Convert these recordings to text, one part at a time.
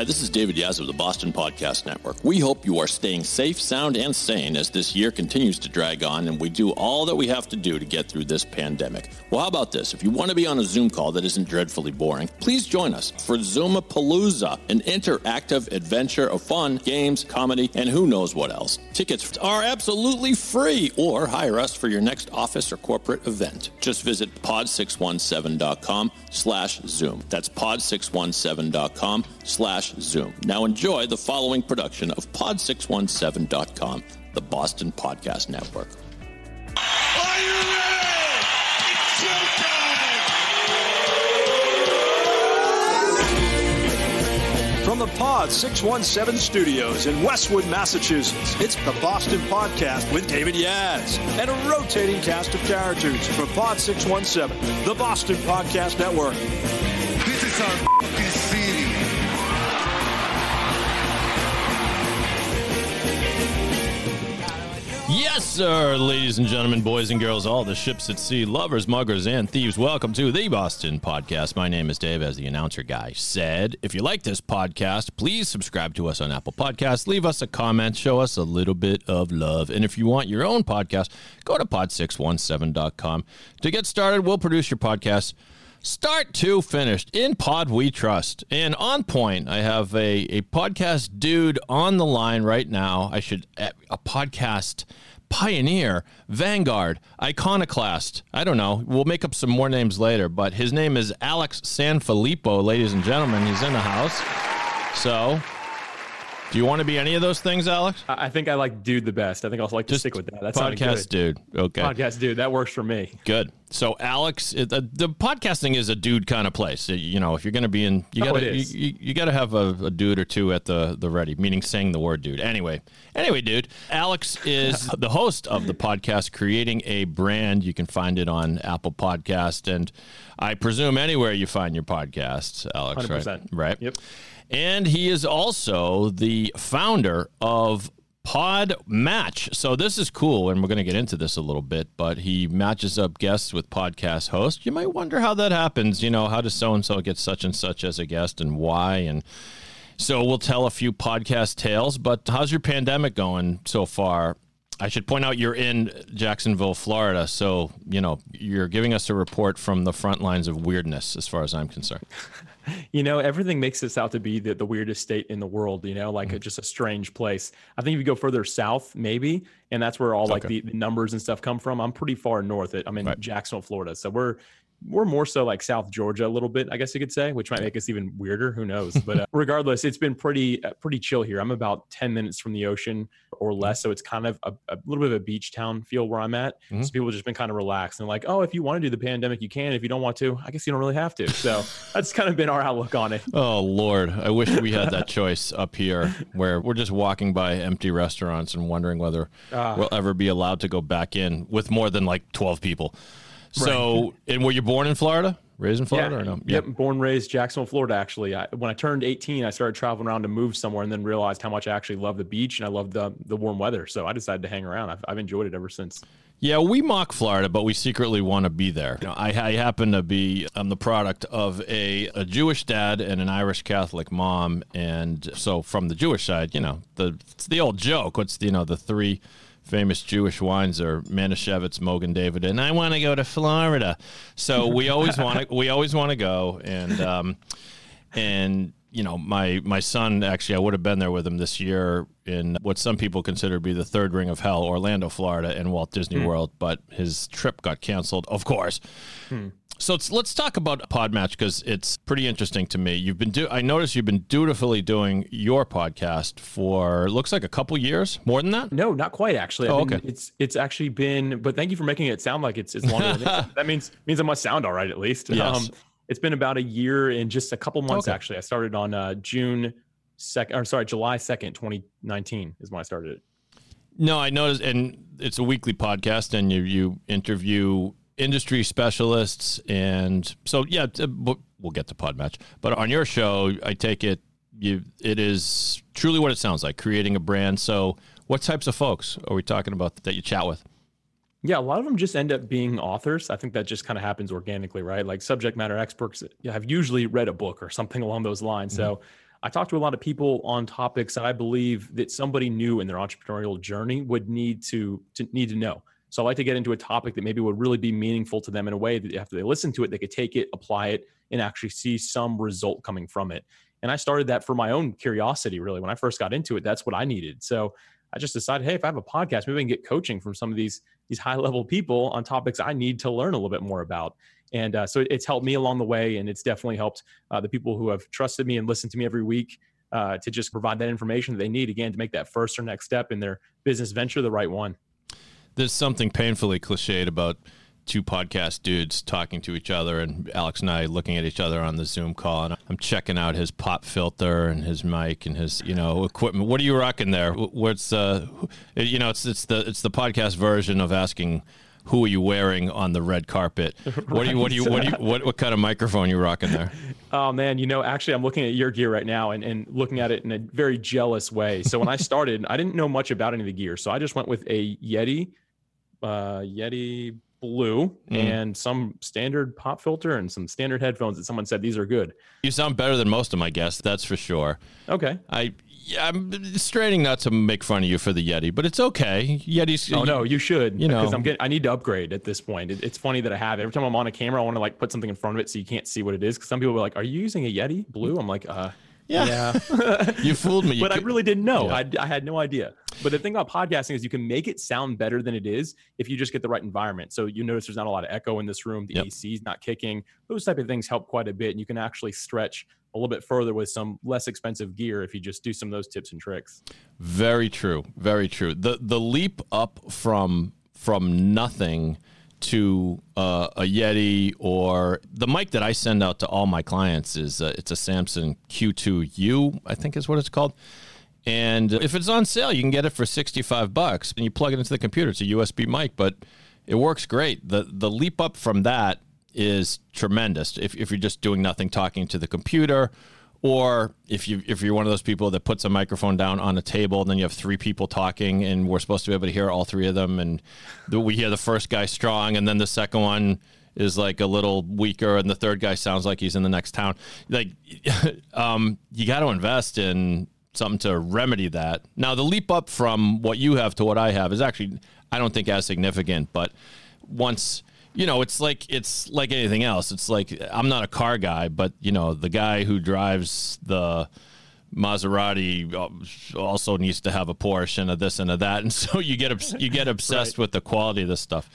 Hi, this is David Yas of the Boston Podcast Network. We hope you are staying safe, sound, and sane as this year continues to drag on and we do all that we have to do to get through this pandemic. Well, how about this? If you want to be on a Zoom call that isn't dreadfully boring, please join us for Zoomapalooza, an interactive adventure of fun, games, comedy, and who knows what else. Tickets are absolutely free or hire us for your next office or corporate event. Just visit pod617.com slash Zoom. That's pod617.com slash Zoom. Now enjoy the following production of pod617.com, the Boston Podcast Network. Are you ready? It's showtime! From the Pod 617 studios in Westwood, Massachusetts, it's the Boston Podcast with David Yas and a rotating cast of characters from Pod 617, the Boston Podcast Network. This is our fucking city. Yes, sir, ladies and gentlemen, boys and girls, all the ships at sea, lovers, muggers, and thieves. Welcome to the Boston Podcast. My name is Dave, as the announcer guy said. If you like this podcast, please subscribe to us on Apple Podcasts. Leave us a comment, show us a little bit of love. And if you want your own podcast, go to pod617.com. To get started, we'll produce your podcast start to finished in pod we trust and on point i have a, a podcast dude on the line right now i should a podcast pioneer vanguard iconoclast. I don't know. We'll make up some more names later but his name is alex sanfilippo ladies and gentlemen. He's in the house. So do you want to be any of those things alex I think I like dude the best. I think I'll like to stick with that. That's podcast dude okay Podcast dude. That works for me. Good. So Alex, it, the, the podcasting is a dude kind of place. You know, if you're going to be in, you Oh, got to it you, you, you got to have a, a dude or two at the the ready, meaning saying the word dude. Anyway, anyway, dude, Alex is the host of the podcast, creating a brand. You can find it on Apple Podcast, and I presume anywhere you find your podcasts, Alex. Right? 100%. Right. Yep. And he is also the founder of Pod Match. So this is cool, and we're going to get into this a little bit. But he matches up guests with podcast hosts. You might wonder how that happens. You know, how does so and so get such and such as a guest, and why? And so we'll tell a few podcast tales. But how's your pandemic going so far? I should point out you're in Jacksonville, Florida. So, you know, you're giving us a report from the front lines of weirdness, as far as I'm concerned. You know, everything makes this out to be the, the weirdest state in the world, you know, like Mm-hmm. a, just a strange place. I think if you go further south, maybe, and that's where all like the, the numbers and stuff come from. I'm pretty far north. I'm in Right. Jacksonville, Florida. So we're we're more so like South Georgia a little bit, I guess you could say, which might make us even weirder. Who knows? But uh, regardless, it's been pretty uh, pretty chill here. I'm about 10 minutes from the ocean or less, so it's kind of a, a little bit of a beach town feel where I'm at. Mhm. So people have just been kind of relaxed and like, oh, if you want to do the pandemic, you can. If you don't want to, I guess you don't really have to. So that's kind of been our outlook on it. Oh Lord, I wish we had that choice up here where we're just walking by empty restaurants and wondering whether Ah. we'll ever be allowed to go back in with more than like 12 people. So, and were you born in Florida? Raised in Florida or no? Yep. Born, raised Jacksonville, Florida. Actually, I, when I turned 18, I started traveling around to move somewhere, and then realized how much I actually love the beach and I love the the warm weather. So I decided to hang around. I've, I've enjoyed it ever since. Yeah, we mock Florida, but we secretly want to be there. You know, I, I happen to be I'm the product of a, a Jewish dad and an Irish Catholic mom, and so from the Jewish side, you know, the it's the old joke. What's the, you know the three famous Jewish wines are Manischewitz, Mogen David, and I want to go to Florida. So we always want to we always want to go, and um, and you know my my son actually I would have been there with him this year in what some people consider to be the third ring of hell, Orlando, Florida, and Walt Disney World, but his trip got canceled, of course. So it's, let's talk about Podmatch because it's pretty interesting to me. You've been do I noticed you've been dutifully doing your podcast for looks like a couple years, more than that. No, not quite actually. Oh, been- okay. It's it's actually been, but thank you for making it sound like it's it's longer. than it is. That means means I must sound all right at least. Um, it's been about a year and just a couple months Okay. actually. I started on uh, June second, or sorry, July second, twenty nineteen is when I started it. No, I noticed, and it's a weekly podcast, and you you interview industry specialists, and so yeah, we'll get to Podmatch, but on your show, I take it you it is truly what it sounds like, creating a brand. So, what types of folks are we talking about that you chat with? Yeah, a lot of them just end up being authors. I think that just kind of happens organically, right? Like subject matter experts have usually read a book or something along those lines. So mm-hmm. I talk to a lot of people on topics that I believe that somebody new in their entrepreneurial journey would need to, to need to know. So I like to get into a topic that maybe would really be meaningful to them in a way that after they listen to it, they could take it, apply it, and actually see some result coming from it. And I started that for my own curiosity, really. When I first got into it, that's what I needed. So I just decided, hey, if I have a podcast, maybe I can get coaching from some of these these high level people on topics I need to learn a little bit more about. And uh, so it's helped me along the way, and it's definitely helped uh, the people who have trusted me and listened to me every week uh, to just provide that information that they need again to make that first or next step in their business venture the right one. There's something painfully cliched about two podcast dudes talking to each other and Alex and I looking at each other on the Zoom call and I'm checking out his pop filter and his mic and his you know equipment. What are you rocking there? What's uh you know it's it's the it's the podcast version of asking who are you wearing on the red carpet? What are you what are you what are you what what kind of microphone are you rocking there? Oh man, you know, actually I'm looking at your gear right now and, and looking at it in a very jealous way. So when I started, I didn't know much about any of the gear. So I just went with a Yeti, uh Yeti blue mm. and some standard pop filter and some standard headphones that someone said these are good. You sound better than most of my guests, that's for sure. Okay. I yeah, I'm straining not to make fun of you for the Yeti, but it's okay. Yeti's. Oh no, you should. You know, because I'm getting. I need to upgrade at this point. It, it's funny that I have. Every time I'm on a camera, I want to like put something in front of it so you can't see what it is. Because some people are like, "Are you using a Yeti Blue?" I'm like, "Uh, yeah. yeah. you fooled me. You but could, I really didn't know. Yeah. I, I had no idea. But the thing about podcasting is you can make it sound better than it is if you just get the right environment. So you notice there's not a lot of echo in this room. The yep. AC is not kicking. Those type of things help quite a bit. And you can actually stretch a little bit further with some less expensive gear if you just do some of those tips and tricks. Very true. Very true. The the leap up from from nothing to uh, a Yeti or the mic that I send out to all my clients is uh, it's a Samson Q2U, I think is what it's called. And if it's on sale, you can get it for 65 bucks and you plug it into the computer. It's a USB mic, but it works great. The the leap up from that is tremendous. If, if you're just doing nothing, talking to the computer or if you if you're one of those people that puts a microphone down on a table, and then you have three people talking, and we're supposed to be able to hear all three of them, and we hear the first guy strong, and then the second one is like a little weaker, and the third guy sounds like he's in the next town. Like, um, you got to invest in something to remedy that. Now, the leap up from what you have to what I have is actually, I don't think as significant, but once you know, it's like it's like anything else. It's like I'm not a car guy, but you know, the guy who drives the Maserati uh, also needs to have a Porsche and a this and a that, and so you get you get obsessed right. with the quality of this stuff.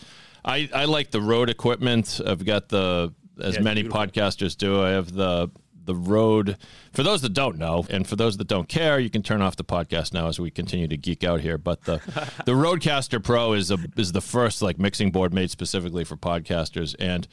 I I like the Rode equipment. I've got the as yeah, many beautiful. podcasters do. I have the the Rode. For those that don't know, and for those that don't care, you can turn off the podcast now as we continue to geek out here. But the the Rodecaster Pro is a is the first like mixing board made specifically for podcasters, and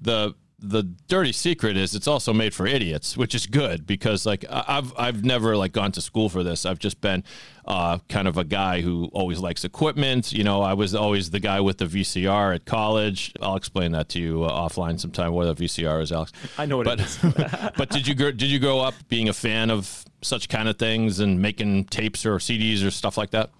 the the dirty secret is it's also made for idiots, which is good because like I've I've never like gone to school for this. I've just been uh, kind of a guy who always likes equipment. You know, I was always the guy with the VCR at college. I'll explain that to you uh, offline sometime what a VCR is, Alex. I know what but, it is. but did you did you grow up being a fan of such kind of things and making tapes or CDs or stuff like that?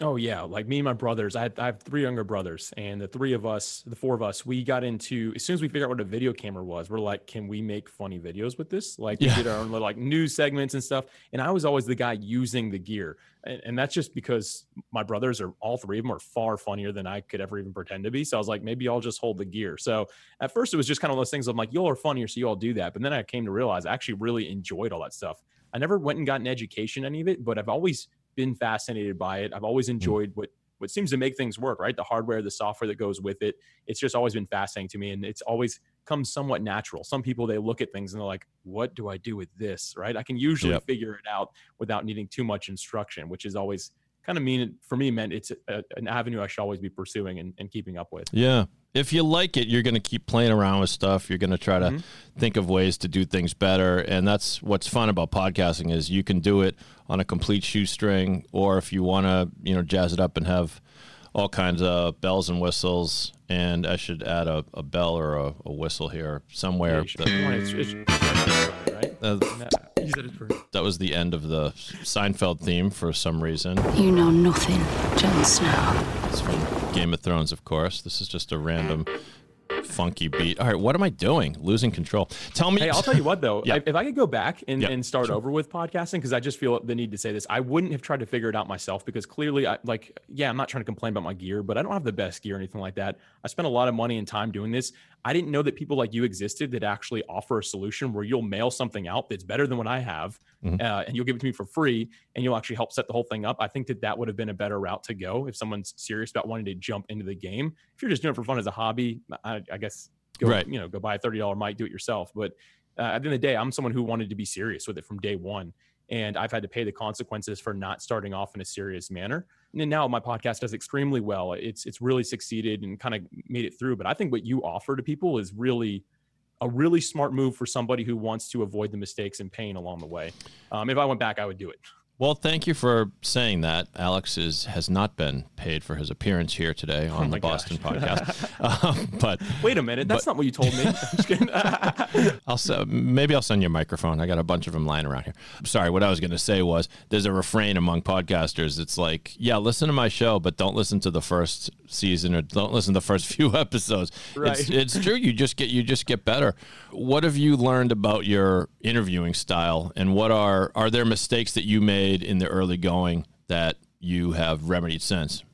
Oh yeah, like me and my brothers. I, I have three younger brothers, and the three of us, the four of us, we got into as soon as we figured out what a video camera was. We're like, can we make funny videos with this? Like, yeah. we did our own little like news segments and stuff. And I was always the guy using the gear, and, and that's just because my brothers are all three of them are far funnier than I could ever even pretend to be. So I was like, maybe I'll just hold the gear. So at first it was just kind of those things. I'm like, y'all are funnier, so you all do that. But then I came to realize I actually really enjoyed all that stuff. I never went and got an education any of it, but I've always been fascinated by it. I've always hmm. enjoyed what what seems to make things work, right? The hardware, the software that goes with it. It's just always been fascinating to me. And it's always come somewhat natural. Some people, they look at things and they're like, what do I do with this? Right. I can usually yep. figure it out without needing too much instruction, which is always kind of mean for me meant it's a, an avenue I should always be pursuing and, and keeping up with. Yeah if you like it, you're going to keep playing around with stuff. You're going to try to mm-hmm. think of ways to do things better, and that's what's fun about podcasting is you can do it on a complete shoestring, or if you want to, you know, jazz it up and have all kinds of bells and whistles. And I should add a, a bell or a, a whistle here somewhere. Yeah, that, uh, that was the end of the Seinfeld theme for some reason. You know nothing, Jon Snow. Game of Thrones, of course. This is just a random funky beat. All right, what am I doing? Losing control. Tell me. Hey, I'll tell you what though. Yeah. I- If I could go back and, Yeah, and start over with podcasting, because I just feel the need to say this, I wouldn't have tried to figure it out myself because clearly, I like, yeah, I'm not trying to complain about my gear, but I don't have the best gear or anything like that. I spent a lot of money and time doing this. I didn't know that people like you existed that actually offer a solution where you'll mail something out that's better than what I have, Mhm. uh, and you'll give it to me for free, and you'll actually help set the whole thing up. I think that that would have been a better route to go if someone's serious about wanting to jump into the game. If you're just doing it for fun as a hobby, I, I guess go Right. you know go buy a thirty dollar mic, do it yourself. But uh, at the end of the day, I'm someone who wanted to be serious with it from day one, and I've had to pay the consequences for not starting off in a serious manner. And now my podcast does extremely well. It's it's really succeeded and kind of made it through. But I think what you offer to people is really a really smart move for somebody who wants to avoid the mistakes and pain along the way. Um, if I went back, I would do it. Well, thank you for saying that. Alex is, has not been paid for his appearance here today on Oh the Boston gosh. podcast. um, but Wait a minute, that's not what you told me. I'm just kidding. I'll maybe I'll send you a microphone. I got a bunch of them lying around here. Sorry, what I was going to say was there's a refrain among podcasters. It's like, yeah, listen to my show, but don't listen to the first season or don't listen to the first few episodes. It's, Right. it's true. You just get you just get better. What have you learned about your interviewing style, and what are are there mistakes that you made in the early going that you have remedied since?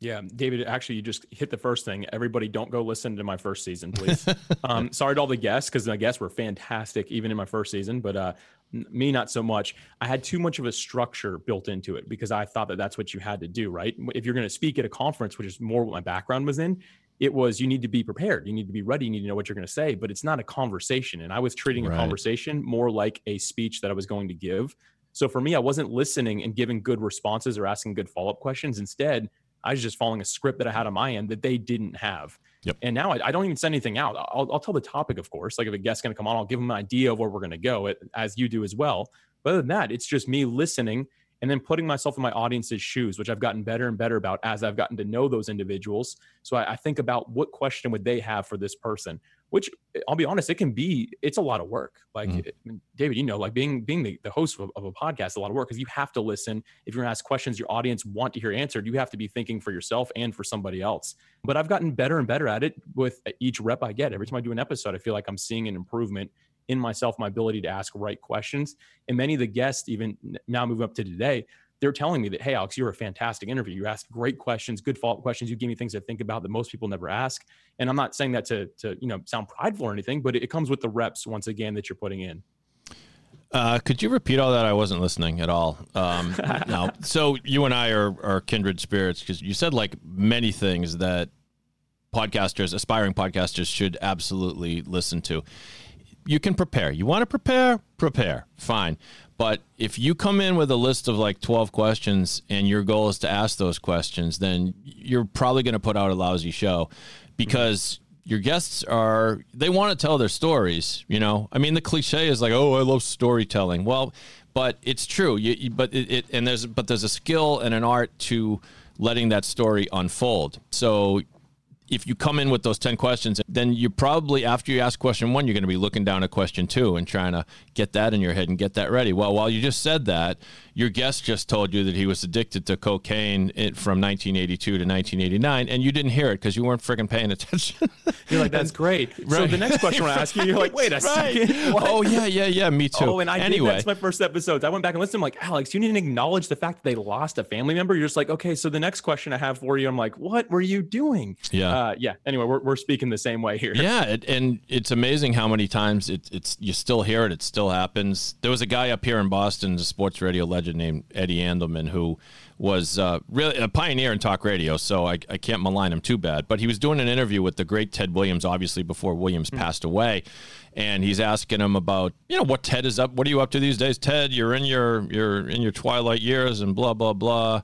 Yeah, David, actually, you just hit the first thing. Everybody, don't go listen to my first season, please. um, sorry to all the guests, because my guests were fantastic, even in my first season, but uh, me, not so much. I had too much of a structure built into it because I thought that that's what you had to do, right? If you're going to speak at a conference, which is more what my background was in, it was you need to be prepared, you need to be ready, you need to know what you're going to say, but it's not a conversation. And I was treating Right. a conversation more like a speech that I was going to give. So for me, I wasn't listening and giving good responses or asking good follow up questions. Instead, I was just following a script that I had on my end that they didn't have. Yep. And now I, I don't even send anything out. I'll, I'll tell the topic, of course. Like if a guest's going to come on, I'll give them an idea of where we're going to go, as you do as well. But other than that, it's just me listening and then putting myself in my audience's shoes, which I've gotten better and better about as I've gotten to know those individuals. So I, I think about what question would they have for this person, which I'll be honest, it can be, it's a lot of work. Like. Mm. I David, you know, like being, being the, the host of, of a podcast, a lot of work because you have to listen. If you're going to ask questions your audience want to hear answered, you have to be thinking for yourself and for somebody else. But I've gotten better and better at it with uh, each rep I get. Every time I do an episode, I feel like I'm seeing an improvement in myself, my ability to ask right questions. And many of the guests, even now moving up to today, they're telling me that, hey, Alex, you're a fantastic interview. You asked great questions, good follow up questions. You gave me things to think about that most people never ask. And I'm not saying that to, to you know, sound prideful or anything, but it, comes with the reps once again that you're putting in. Uh, could you repeat all that? I wasn't listening at all. Um, no. So you and I are, are kindred spirits because you said like many things that podcasters, aspiring podcasters, should absolutely listen to. You can prepare. You want to prepare? Prepare. Fine. But if you come in with a list of like 12 questions and your goal is to ask those questions, then you're probably going to put out a lousy show because your guests are, they want to tell their stories. You know, I mean, the cliche is like, oh, I love storytelling. Well, but it's true. You, you, but it, it, and there's, but there's a skill and an art to letting that story unfold. So if you come in with those 10 questions, then you probably, after you ask question one, you're going to be looking down at question two and trying to get that in your head and get that ready. Well, while you just said that, your guest just told you that he was addicted to cocaine from 1982 to 1989, and you didn't hear it because you weren't freaking paying attention. You're like, that's great. So the next question I ask you, you're like, wait a Right. second. what? Oh, yeah, yeah, yeah. Me too. Oh, and I anyway. did that's my first episode. I went back and listened. I'm like, Alex, you didn't acknowledge the fact that they lost a family member. You're just like, okay, so the next question I have for you, I'm like, what were you doing? Yeah. Uh, yeah. Anyway, we're, we're speaking the same way here. Yeah, it, and it's amazing how many times it, it's you still hear it. It still happens. There was a guy up here in Boston, a sports radio legend named Eddie Andelman, who was uh, really a pioneer in talk radio. So I, I can't malign him too bad. But he was doing an interview with the great Ted Williams, obviously before Williams passed away, and he's asking him about you know what Ted is up. What are you up to these days, Ted? You're in your you're in your twilight years and blah blah blah.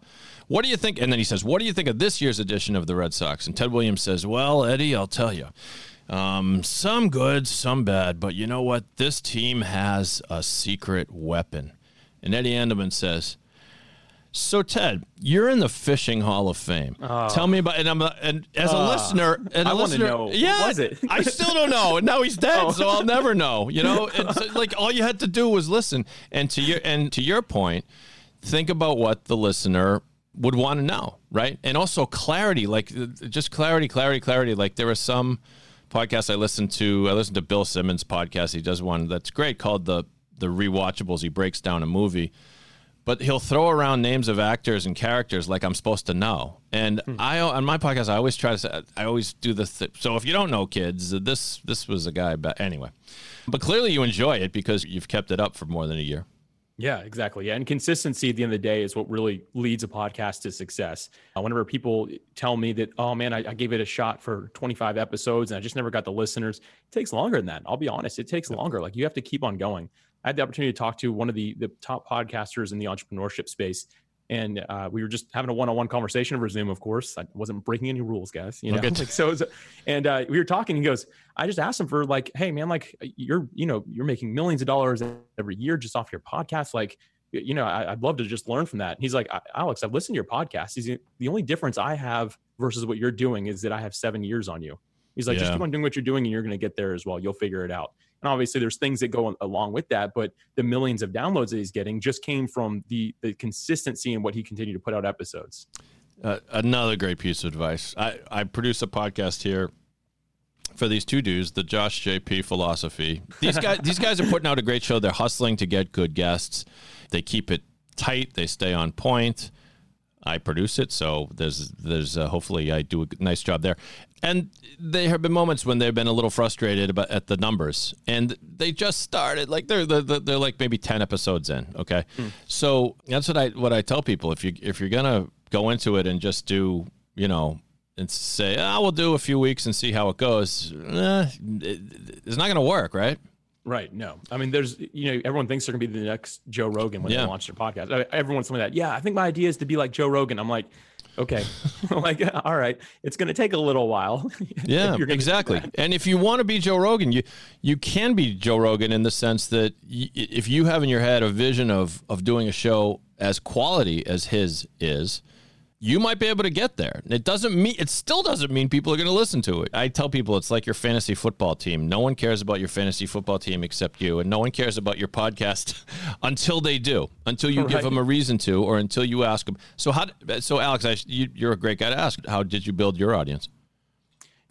What do you think? And then he says, What do you think of this year's edition of the Red Sox? And Ted Williams says, Well, Eddie, I'll tell you. Um, some good, some bad, but you know what? This team has a secret weapon. And Eddie Andelman says, so Ted, you're in the fishing Hall of Fame. Tell me about and I'm a, and as a listener, and a I listener, know, yeah, was it? I still don't know. And now he's dead, so I'll never know. You know, it's like all you had to do was listen. And to your and to your point, think about what the listener would want to know, right? And also clarity, like uh, just clarity, clarity, clarity. Like there are some podcast I listen to. I listen to Bill Simmons' podcast. He does one that's great called the the rewatchables. He breaks down a movie, but he'll throw around names of actors and characters like I'm supposed to know. And I on my podcast, I always try to. Say, I always do the. Th- so if you don't know, kids, this this was a guy. But anyway, but clearly you enjoy it because you've kept it up for more than a year. Yeah, exactly. Yeah. And consistency at the end of the day is what really leads a podcast to success. Uh, whenever people tell me that, oh man, I, I, gave it a shot for 25 episodes and I just never got the listeners, it takes longer than that. I'll be honest, it takes longer. Like you have to keep on going. I had the opportunity to talk to one of the, the top podcasters in the entrepreneurship space and uh, we were just having a one-on-one conversation over Zoom. Of course, I wasn't breaking any rules, guys. You know, like, so. Was, and uh, we were talking. He goes, "I just asked him for like, hey man, like you're, you know, you're making millions of dollars every year just off your podcast. Like, you know, I, would love to just learn from that." And he's like, "Alex, I've listened to your podcast. He's the only difference I have versus what you're doing is that I have seven years on you." He's like, yeah. just keep on doing what you're doing, and you're going to get there as well. You'll figure it out. And obviously, there's things that go along with that, but the millions of downloads that he's getting just came from the the consistency in what he continued to put out episodes. Uh, another great piece of advice. I, I produce a podcast here for these two dudes, the Josh JP philosophy. These guys, these guys are putting out a great show. They're hustling to get good guests. They keep it tight. They stay on point. I produce it, so there's there's uh, hopefully I do a nice job there. And there have been moments when they've been a little frustrated about at the numbers, and they just started like they're they're, they're like maybe ten episodes in. Okay, mm. so that's what I what I tell people if you if you're gonna go into it and just do you know and say I ah, will do a few weeks and see how it goes, eh, it, it's not gonna work, right? Right. No. I mean, there's, you know, everyone thinks they're going to be the next Joe Rogan when yeah. they launch their podcast. Everyone's something like that. Yeah. I think my idea is to be like Joe Rogan. I'm like, okay. like, all right. It's going to take a little while. yeah, exactly. And if you want to be Joe Rogan, you, you can be Joe Rogan in the sense that y- if you have in your head a vision of, of doing a show as quality as his is, you might be able to get there. It doesn't mean it still doesn't mean people are going to listen to it. I tell people it's like your fantasy football team. No one cares about your fantasy football team except you, and no one cares about your podcast until they do. Until you right. give them a reason to, or until you ask them. So how? So Alex, I, you, are a great guy to ask. How did you build your audience?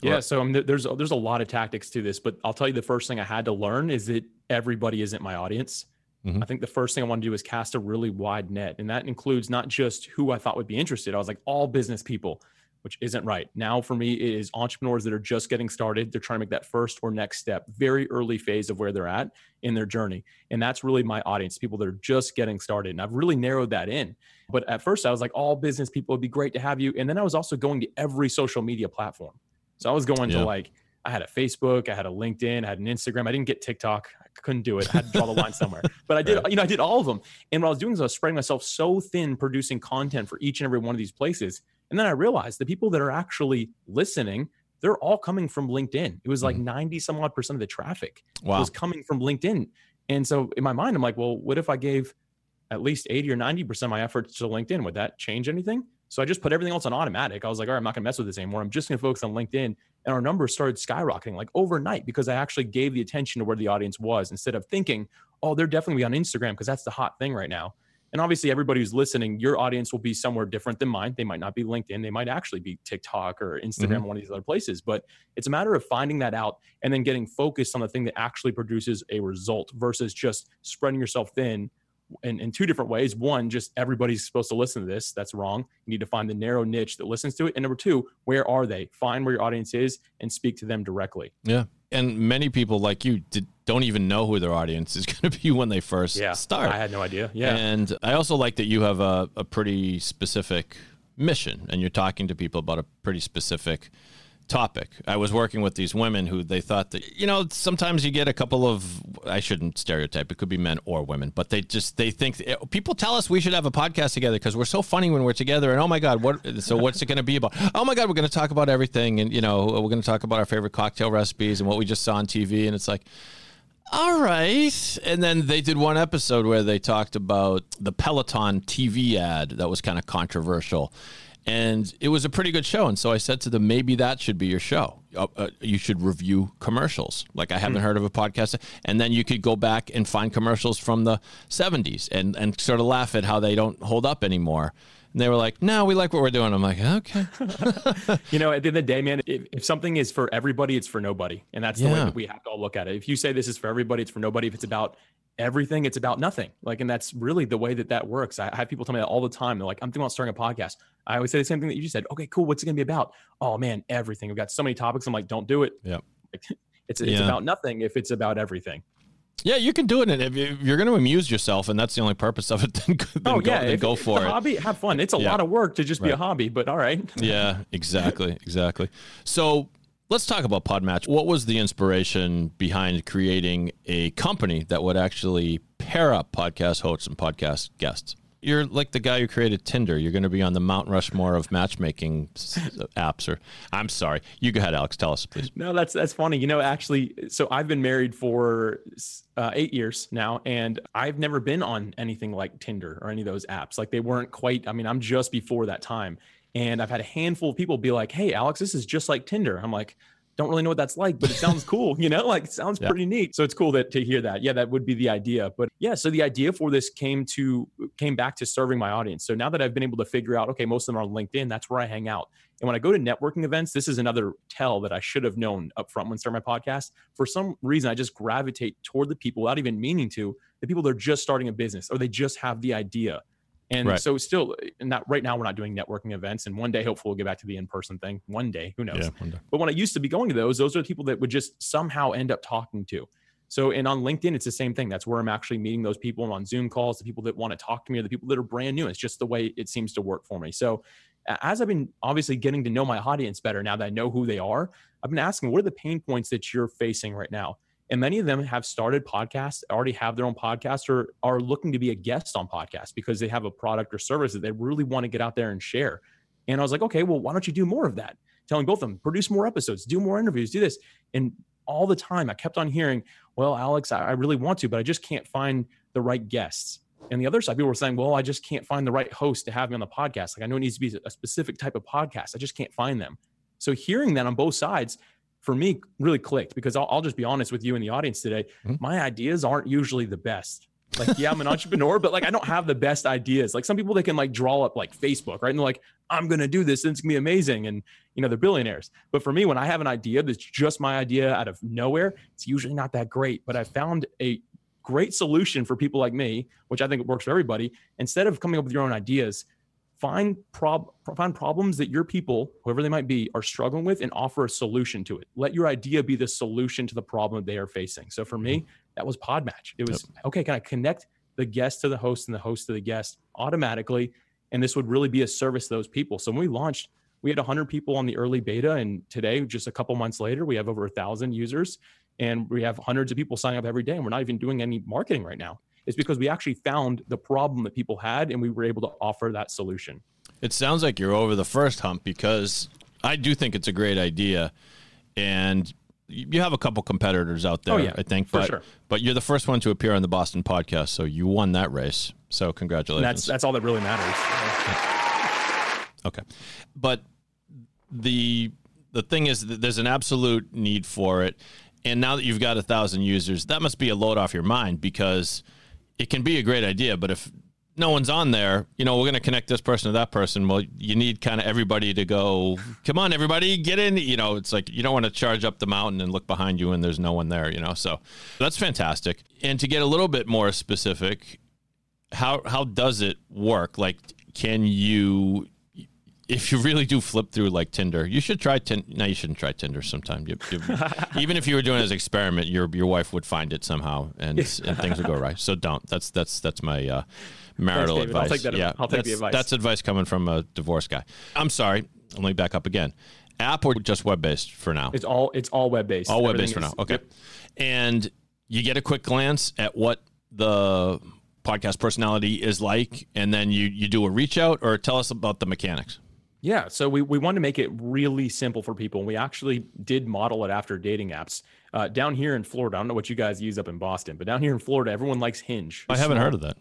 Yeah, so um, I mean, there's there's a lot of tactics to this, but I'll tell you the first thing I had to learn is that everybody isn't my audience. Mm-hmm. I think the first thing I want to do is cast a really wide net. And that includes not just who I thought would be interested. I was like, all business people, which isn't right. Now, for me, it is entrepreneurs that are just getting started. They're trying to make that first or next step, very early phase of where they're at in their journey. And that's really my audience, people that are just getting started. And I've really narrowed that in. But at first, I was like, all business people would be great to have you. And then I was also going to every social media platform. So I was going yeah. to like, I had a Facebook, I had a LinkedIn, I had an Instagram. I didn't get TikTok. I couldn't do it. I had to draw the line somewhere. But I did, right. you know, I did all of them. And what I was doing is I was spreading myself so thin producing content for each and every one of these places. And then I realized the people that are actually listening, they're all coming from LinkedIn. It was like mm-hmm. 90 some odd percent of the traffic wow. was coming from LinkedIn. And so in my mind, I'm like, well, what if I gave at least 80 or 90% of my efforts to LinkedIn? Would that change anything? So I just put everything else on automatic. I was like, all right, I'm not gonna mess with this anymore. I'm just gonna focus on LinkedIn. And our numbers started skyrocketing like overnight because I actually gave the attention to where the audience was instead of thinking, oh, they're definitely on Instagram because that's the hot thing right now. And obviously, everybody who's listening, your audience will be somewhere different than mine. They might not be LinkedIn. They might actually be TikTok or Instagram, mm-hmm. one of these other places. But it's a matter of finding that out and then getting focused on the thing that actually produces a result versus just spreading yourself thin in, in two different ways. One, just everybody's supposed to listen to this. That's wrong. You need to find the narrow niche that listens to it. And number two, where are they? Find where your audience is and speak to them directly. Yeah. And many people like you did, don't even know who their audience is going to be when they first yeah, start. I had no idea. Yeah. And I also like that you have a, a pretty specific mission and you're talking to people about a pretty specific topic. I was working with these women who they thought that you know sometimes you get a couple of I shouldn't stereotype it could be men or women but they just they think eh, people tell us we should have a podcast together because we're so funny when we're together and oh my god what so what's it going to be about oh my god we're going to talk about everything and you know we're going to talk about our favorite cocktail recipes and what we just saw on TV and it's like all right. And then they did one episode where they talked about the Peloton TV ad that was kind of controversial and it was a pretty good show. And so I said to them, maybe that should be your show. Uh, uh, you should review commercials. Like I haven't mm. heard of a podcast, and then you could go back and find commercials from the '70s and and sort of laugh at how they don't hold up anymore. And they were like, "No, we like what we're doing." I'm like, "Okay." you know, at the end of the day, man, if, if something is for everybody, it's for nobody. And that's the way that we have to all look at it. If you say this is for everybody, it's for nobody. If it's about everything, it's about nothing. Like, and that's really the way that that works. I have people tell me that all the time. They're like, I'm thinking about starting a podcast. I always say the same thing that you just said. Okay, cool. What's it going to be about? Oh, man, everything. We've got so many topics. I'm like, don't do it. Yep. Like, It's, it's Yeah. about nothing if it's about everything. Yeah, you can do it, and if you- if you're going to amuse yourself, and that's the only purpose of it, then, go- then oh, go, yeah. then if go it's for it. hobby, have fun. It's a Yeah. lot of work to just be a hobby, but all right. yeah, exactly, exactly. So let's talk about Podmatch. What was the inspiration behind creating a company that would actually pair up podcast hosts and podcast guests? You're like the guy who created Tinder. You're going to be on the Mount Rushmore of matchmaking apps. Or I'm sorry, you go ahead, Alex. Tell us, please. No, that's that's funny. You know, actually, so I've been married for uh, eight years now, and I've never been on anything like Tinder or any of those apps. Like they weren't quite. I mean, I'm just before that time, and I've had a handful of people be like, "Hey, Alex, this is just like Tinder." I'm like. Don't really know what that's like, but it sounds cool, you know, like it sounds Yeah. pretty neat. So it's cool that to hear that. Yeah, that would be the idea. But yeah, so the idea for this came to came back to serving my audience. So now that I've been able to figure out, okay, most of them are on LinkedIn, that's where I hang out. And when I go to networking events, this is another tell that I should have known up front when starting my podcast. For some reason, I just gravitate toward the people without even meaning to, the people that are just starting a business or they just have the idea. And Right. so still not right now we're not doing networking events. And one day hopefully we'll get back to the in-person thing. One day, who knows? But when I used to be going to those, those are the people that would just somehow end up talking to. So, and on LinkedIn, it's the same thing. That's where I'm actually meeting those people and on Zoom calls, the people that want to talk to me, or the people that are brand new. It's just the way it seems to work for me. So, as I've been obviously getting to know my audience better now that I know who they are, I've been asking, what are the pain points that you're facing right now? And many of them have started podcasts, already have their own podcast, or are looking to be a guest on podcasts because they have a product or service that they really want to get out there and share. And I was like, okay, well, why don't you do more of that? Telling both of them, produce more episodes, do more interviews, do this. And all the time I kept on hearing, well, Alex, I I really want to, but I just can't find the right guests. And the other side, people were saying, well, I just can't find the right host to have me on the podcast. Like I know it needs to be a specific type of podcast. I just can't find them. So hearing that on both sides for me really clicked because I'll, I'll just be honest with you in the audience today. Mhm. My ideas aren't usually the best. Like, yeah, I'm an entrepreneur, but like I don't have the best ideas. Like some people they can like draw up like Facebook, right? And they're like, I'm gonna do this and it's gonna be amazing. And you know, they're billionaires. But for me, when I have an idea that's just my idea out of nowhere, it's usually not that great. But I found a great solution for people like me, which I think works for everybody. Instead of coming up with your own ideas, find prob find problems that your people, whoever they might be, are struggling with and offer a solution to it. Let your idea be the solution to the problem they are facing. So for me, mm-hmm. that was Podmatch. It was okay, can I connect the guest to the host and the host to the guest automatically? And this would really be a service to those people. So when we launched, we had 100 people on the early beta, and today, just a couple months later, we have over a thousand users, and we have hundreds of people signing up every day. And we're not even doing any marketing right now. It's because we actually found the problem that people had, and we were able to offer that solution. It sounds like you're over the first hump because I do think it's a great idea, and you have a couple competitors out there. Oh, yeah, I think, for but sure. but you're the first one to appear on the Boston podcast, so you won that race. So And congratulations. that's that's all that really matters. Okay, but the the thing is that there's an absolute need for it, and now that you've got a thousand users, that must be a load off your mind because it can be a great idea, but if no one's on there, you know, we're going to connect this person to that person. Well, you need kind of everybody to go, come on, everybody, get in. You know, it's like you don't want to charge up the mountain and look behind you and there's no one there, you know. So that's fantastic. And to get a little bit more specific, how how does it work? Like, can you, if you really do flip through like Tinder, you should try Tinder. No, you shouldn't try Tinder sometime. You, you- even if you were doing it as an experiment, your your wife would find it somehow, and and things would go right. So don't. That's that's that's my uh, marital. I'll advice. take that- Yeah, I'll take the that's- advice. That's advice coming from a divorce guy. I'm sorry. Let me back up again. App or just web based for now? It's all it's all web based. All web based for now. Okay. And you get a quick glance at what the podcast personality is like, and then you you do a reach out or tell us about the mechanics. Yeah, so we, we wanted to make it really simple for people. We actually did model it after dating apps. Uh, down here in Florida, I don't know what you guys use up in Boston, but down here in Florida, everyone likes Hinge. I haven't heard of that.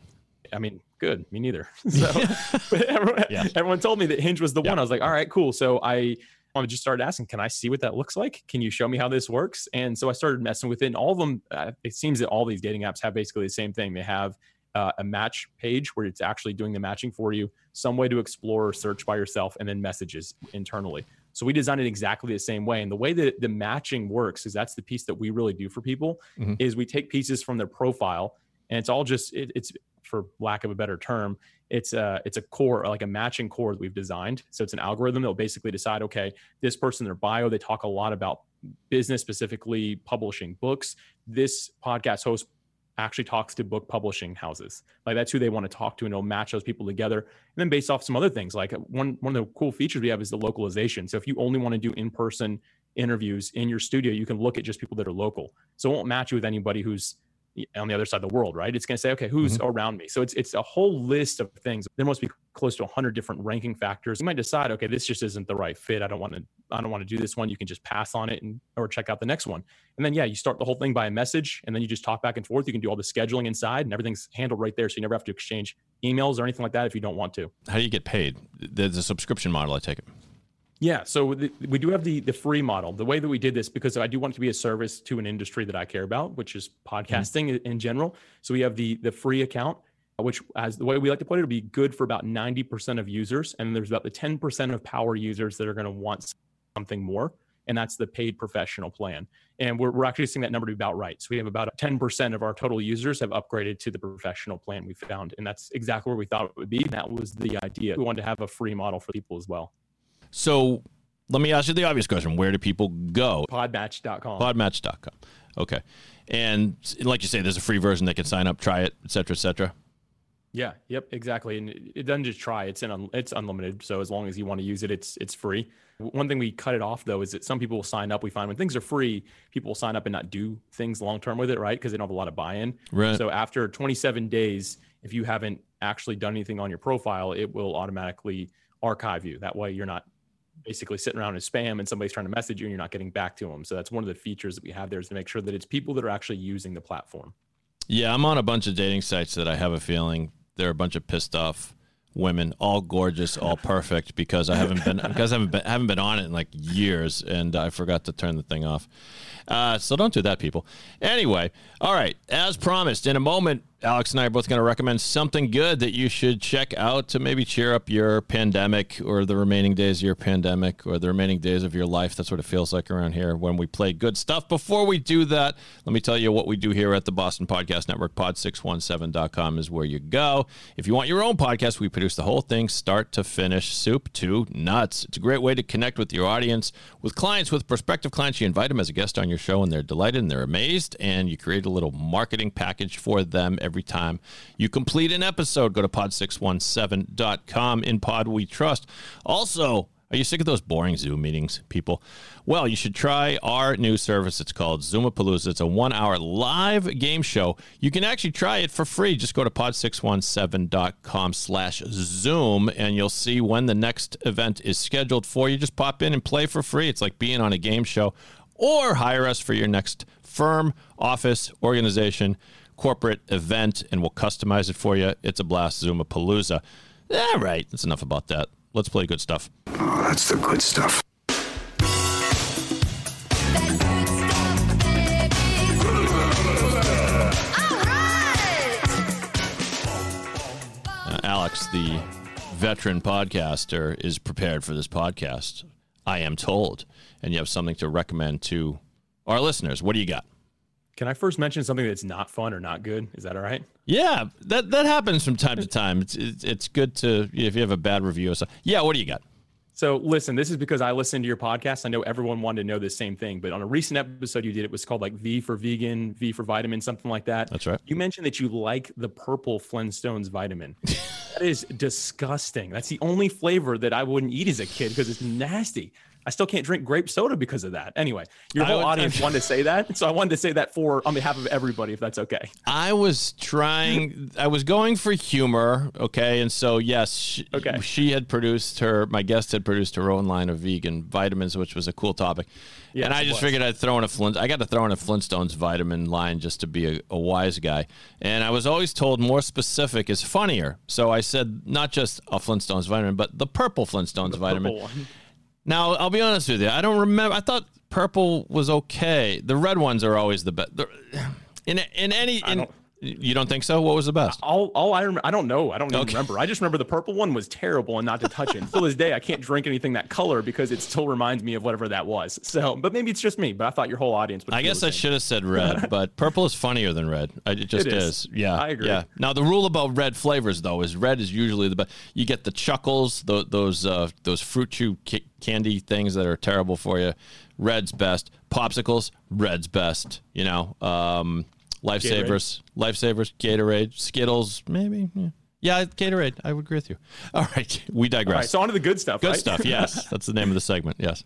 I mean, good. Me neither. So everyone, Yeah. everyone told me that Hinge was the Yeah. one. I was like, all right, cool. So I I just started asking, can I see what that looks like? Can you show me how this works? And so I started messing with it. And all of them, uh, it seems that all these dating apps have basically the same thing. They have uh, a match page where it's actually doing the matching for you, some way to explore or search by yourself, and then messages internally. So we designed it exactly the same way. And the way that the matching works is that's the piece that we really do for people Mhm. is we take pieces from their profile and it's all just it, it's for lack of a better term it's a it's a core like a matching core that we've designed so it's an algorithm that will basically decide okay this person their bio they talk a lot about business specifically publishing books this podcast host actually talks to book publishing houses. Like that's who they want to talk to and it'll match those people together. And then based off some other things like uh, one one of the cool features we have is the localization. So if you only want to do in-person interviews in your studio you can look at just people that are local. So it won't match you with anybody who's on the other side of the world, right? It's going to say, okay, who's mm-hmm. around me? So it's it's a whole list of things. There must be close to 100 different ranking factors. You might decide, okay, this just isn't the right fit. I don't want to I don't want to do this one. You can just pass on it and or check out the next one. And then yeah, you start the whole thing by a message, and then you just talk back and forth. You can do all the scheduling inside, and everything's handled right there. So you never have to exchange emails or anything like that if you don't want to. How do you get paid? There's a subscription model, I take it. Yeah, so the, we do have the the free model. The way that we did this because I do want it to be a service to an industry that I care about, which is mm-hmm. podcasting in- in general. So we have the the free account, which as the way we like to put it, it'll be good for about ninety percent of users, and there's about the ten percent of power users that are going to want something more, and that's the paid professional plan. And we're we're actually seeing that number to be about right. So we have about ten percent of our total users have upgraded to the professional plan we found, and that's exactly where we thought it would be. And that was the idea. We wanted to have a free model for people as well. So let me ask you the obvious question: Where do people go? Podmatch.com. Podmatch.com. Okay, and like you say, there's a free version they can sign up, try it, et cetera, et cetera. Yeah, yep, exactly. And it it doesn't just try; it's an un, it's unlimited. So as long as you want to use it, it's it's free. One thing we cut it off though is that some people will sign up. We find when things are free, people will sign up and not do things long term with it, right? Because they don't have a lot of buy-in. Right. So after 27 days, if you haven't actually done anything on your profile, it will automatically archive you. That way, you're not basically sitting around as spam and somebody's trying to message you and you're not getting back to them. So that's one of the features that we have there is to make sure that it's people that are actually using the platform. Yeah, I'm on a bunch of dating sites that I have a feeling they're a bunch of pissed off women, all gorgeous, all perfect, because I haven't been because I haven't been haven't been on it in like years, and I forgot to turn the thing off. Uh, so don't do that, people. Anyway, all right. As promised, in a moment, Alex and I are both going to recommend something good that you should check out to maybe cheer up your pandemic or the remaining days of your pandemic or the remaining days of your life. That's what it feels like around here when we play good stuff. Before we do that, let me tell you what we do here at the Boston Podcast Network. Pod617.com is where you go. If you want your own podcast, we produce the whole thing start to finish, soup to nuts. It's a great way to connect with your audience, with clients, with prospective clients. You invite them as a guest on your show, and they're delighted and they're amazed, and you create a little marketing package for them every time you complete an episode. Go to pod617.com. In Pod We Trust. Also, are you sick of those boring Zoom meetings, people? Well, you should try our new service. It's called Zoomapalooza. It's a one hour live game show. You can actually try it for free. Just go to pod617.com slash Zoom and you'll see when the next event is scheduled for you. Just pop in and play for free. It's like being on a game show or hire us for your next firm, office, organization, corporate event, and we'll customize it for you. It's a blast, Zoomapalooza. All right, that's enough about that. Let's play good stuff. Oh, that's the good stuff. Uh, Alex, the veteran podcaster, is prepared for this podcast. I am told, and you have something to recommend to our listeners. What do you got? Can I first mention something that's not fun or not good? Is that all right? Yeah, that that happens from time to time. It's it's, it's good to if you have a bad review or something. Yeah, what do you got? So listen, this is because I listened to your podcast. I know everyone wanted to know the same thing, but on a recent episode you did, it was called like V for vegan, V for vitamin, something like that. That's right. You mentioned that you like the purple Flintstones vitamin. that is disgusting. That's the only flavor that I wouldn't eat as a kid because it's nasty. I still can't drink grape soda because of that. Anyway, your whole would- audience wanted to say that, so I wanted to say that for on behalf of everybody, if that's okay. I was trying. I was going for humor. Okay, and so yes, she, Okay. she had produced her. My guest had produced her own line of vegan vitamins, which was a cool topic. Yes, and I just figured I'd throw in a Flint. I got to throw in a Flintstones vitamin line just to be a, a wise guy. And I was always told more specific is funnier. So I said not just a Flintstones vitamin, but the purple Flintstones vitamin. Purple one. Now, I'll be honest with you. I don't remember. I thought purple was okay. The red ones are always the best. In in any in, You don't think so? What was the best? All, all I remember, I don't know. I don't even Okay. remember. I just remember the purple one was terrible and not to touch it. Until this day, I can't drink anything that color because it still reminds me of whatever that was. So, but maybe it's just me. But I thought your whole audience would. I guess I should have said red, but purple is funnier than red. It just It is. is. Yeah, I agree. Yeah. Now the rule about red flavors though is red is usually the best. You get the chuckles, tho- those uh, those fruit chew ca- candy things that are terrible for you. Red's best. Popsicles, red's best. You know, um, lifesavers, lifesavers, Gatorade, Skittles, maybe. Yeah. yeah, Gatorade. I would agree with you. All right, we digress. All right, so on to the good stuff. Good right? stuff. Yes, that's the name of the segment. Yes.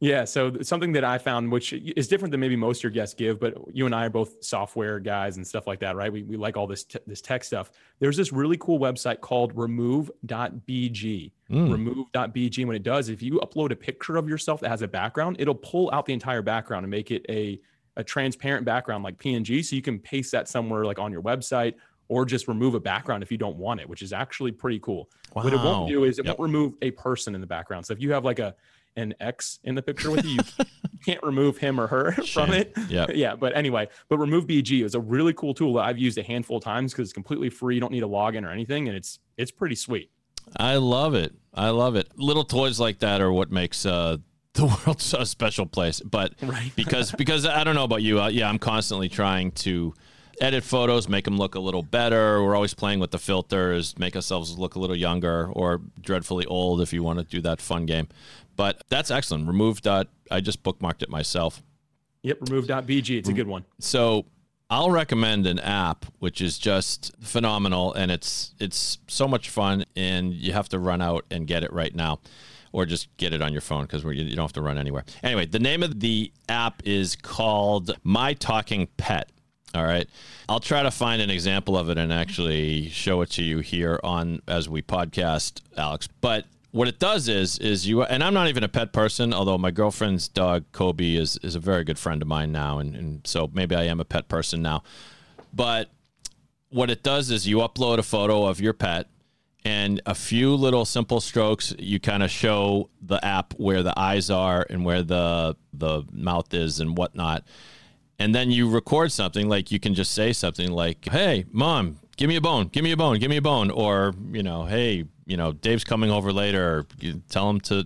Yeah. So something that I found, which is different than maybe most of your guests give, but you and I are both software guys and stuff like that, right? We, we like all this t- this tech stuff. There's this really cool website called remove.bg. Hmm. Remove.bg. And what it does, if you upload a picture of yourself that has a background, it'll pull out the entire background and make it a a transparent background like PNG. So you can paste that somewhere like on your website or just remove a background if you don't want it, which is actually pretty cool. What it won't do is it Yep. won't remove a person in the background. So if you have like a an X in the picture with you, you can't remove him or her from it. Yep. Yeah. But anyway, but remove BG is a really cool tool that I've used a handful of times because it's completely free. You don't need a login or anything, and it's it's pretty sweet. I love it. I love it. Little toys like that are what makes uh, the world's a special place. But Right. because because I don't know about you, uh, yeah, I'm constantly trying to edit photos, make them look a little better. We're always playing with the filters, make ourselves look a little younger or dreadfully old if you want to do that fun game. But that's excellent. Remove dot. I just bookmarked it myself. Yep. Remove.bg. It's a good one. So I'll recommend an app which is just phenomenal and it's it's so much fun and you have to run out and get it right now or just get it on your phone because you don't have to run anywhere. Anyway, the name of the app is called My Talking Pet. All right. I'll try to find an example of it and actually show it to you here on as we podcast, Alex. But what it does is is you and I'm not even a pet person, although my girlfriend's dog Kobe is is a very good friend of mine now, and, and so maybe I am a pet person now. But what it does is you upload a photo of your pet and a few little simple strokes you kind of show the app where the eyes are and where the the mouth is and whatnot. And then you record something like you can just say something like hey mom give me a bone give me a bone give me a bone or you know hey you know dave's coming over later tell him to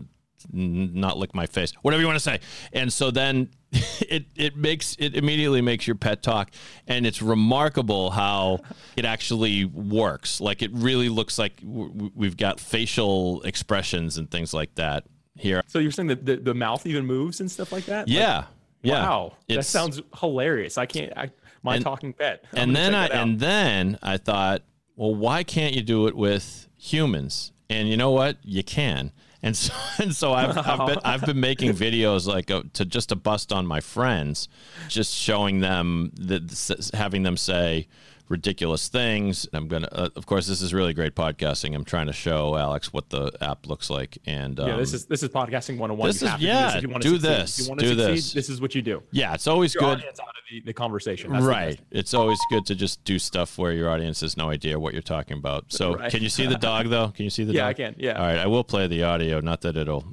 not lick my face whatever you want to say. And so then it it makes it immediately makes your pet talk and it's remarkable how it actually works like it really looks like w- we've got facial expressions and things like that here So you're saying that the, the mouth even moves and stuff like that? Like, yeah yeah Wow. That sounds hilarious. I can't. I, my And- talking pet. I'm and then I check that out. and then I thought, well, why can't you do it with humans? And you know what? You can. And so and so I've, I've been I've been making videos like to just to bust on my friends, just showing them that having them say ridiculous things. I'm gonna, uh, of course, this is really great podcasting. I'm trying to show Alex what the app looks like, and um, yeah, this is this is podcasting 101. this You is- have to yeah, if you do succeed. this, If you do succeed, this. This is what you do. yeah, it's always Your good. audience out of the, the conversation. That's right. best. It's always good to just do stuff where your audience has no idea what you're talking about. So, Right. can you see the dog though? Can you see the dog? Yeah, dog? I can, yeah. All right, I will play the audio. Not that it'll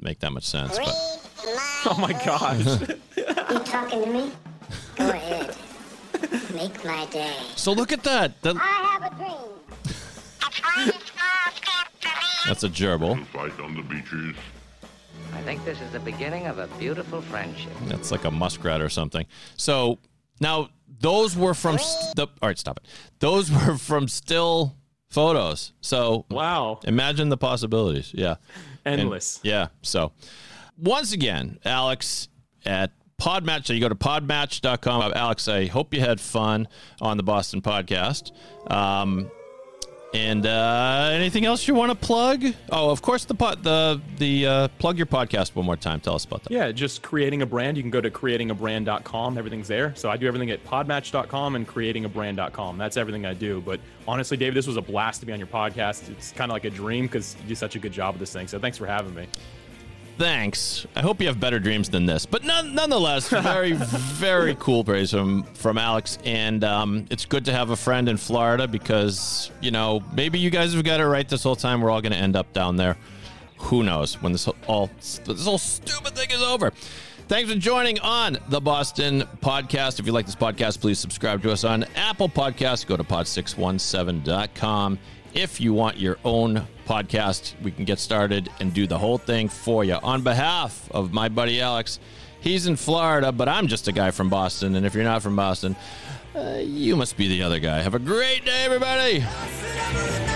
make that much sense, but Oh my gosh. You talking to me? Go ahead. Make my day. so look at that. That- I have a dream. that's a gerbil. Fight on the beaches. I think this is the beginning of a beautiful friendship. That's like a muskrat or something. So now those were from. St- the, all right, stop it. Those were from still photos. So wow. imagine the possibilities. Yeah. And- Endless. yeah. So once again, Alex at Podmatch. So you go to podmatch.com. Alex, I hope you had fun on the Boston podcast. Um, and uh, anything else you want to plug? Oh, of course, the pod, the the uh, plug your podcast one more time. Tell us about that. Yeah, just creating a brand. You can go to creatingabrand.com. Everything's there. So I do everything at podmatch.com and creatingabrand.com. That's everything I do. But honestly, David, this was a blast to be on your podcast. It's kind of like a dream because you do such a good job with this thing. So thanks for having me. Thanks. I hope you have better dreams than this. But none, nonetheless, very, very cool praise from from Alex. And um, it's good to have a friend in Florida because you know maybe you guys have got it right this whole time. We're all going to end up down there. Who knows when this all this whole stupid thing is over? Thanks for joining on the Boston Podcast. If you like this podcast, please subscribe to us on Apple Podcasts. Go to pod617.com. If you want your own podcast, we can get started and do the whole thing for you. On behalf of my buddy Alex, he's in Florida, but I'm just a guy from Boston. And if you're not from Boston, uh, you must be the other guy. Have a great day, everybody.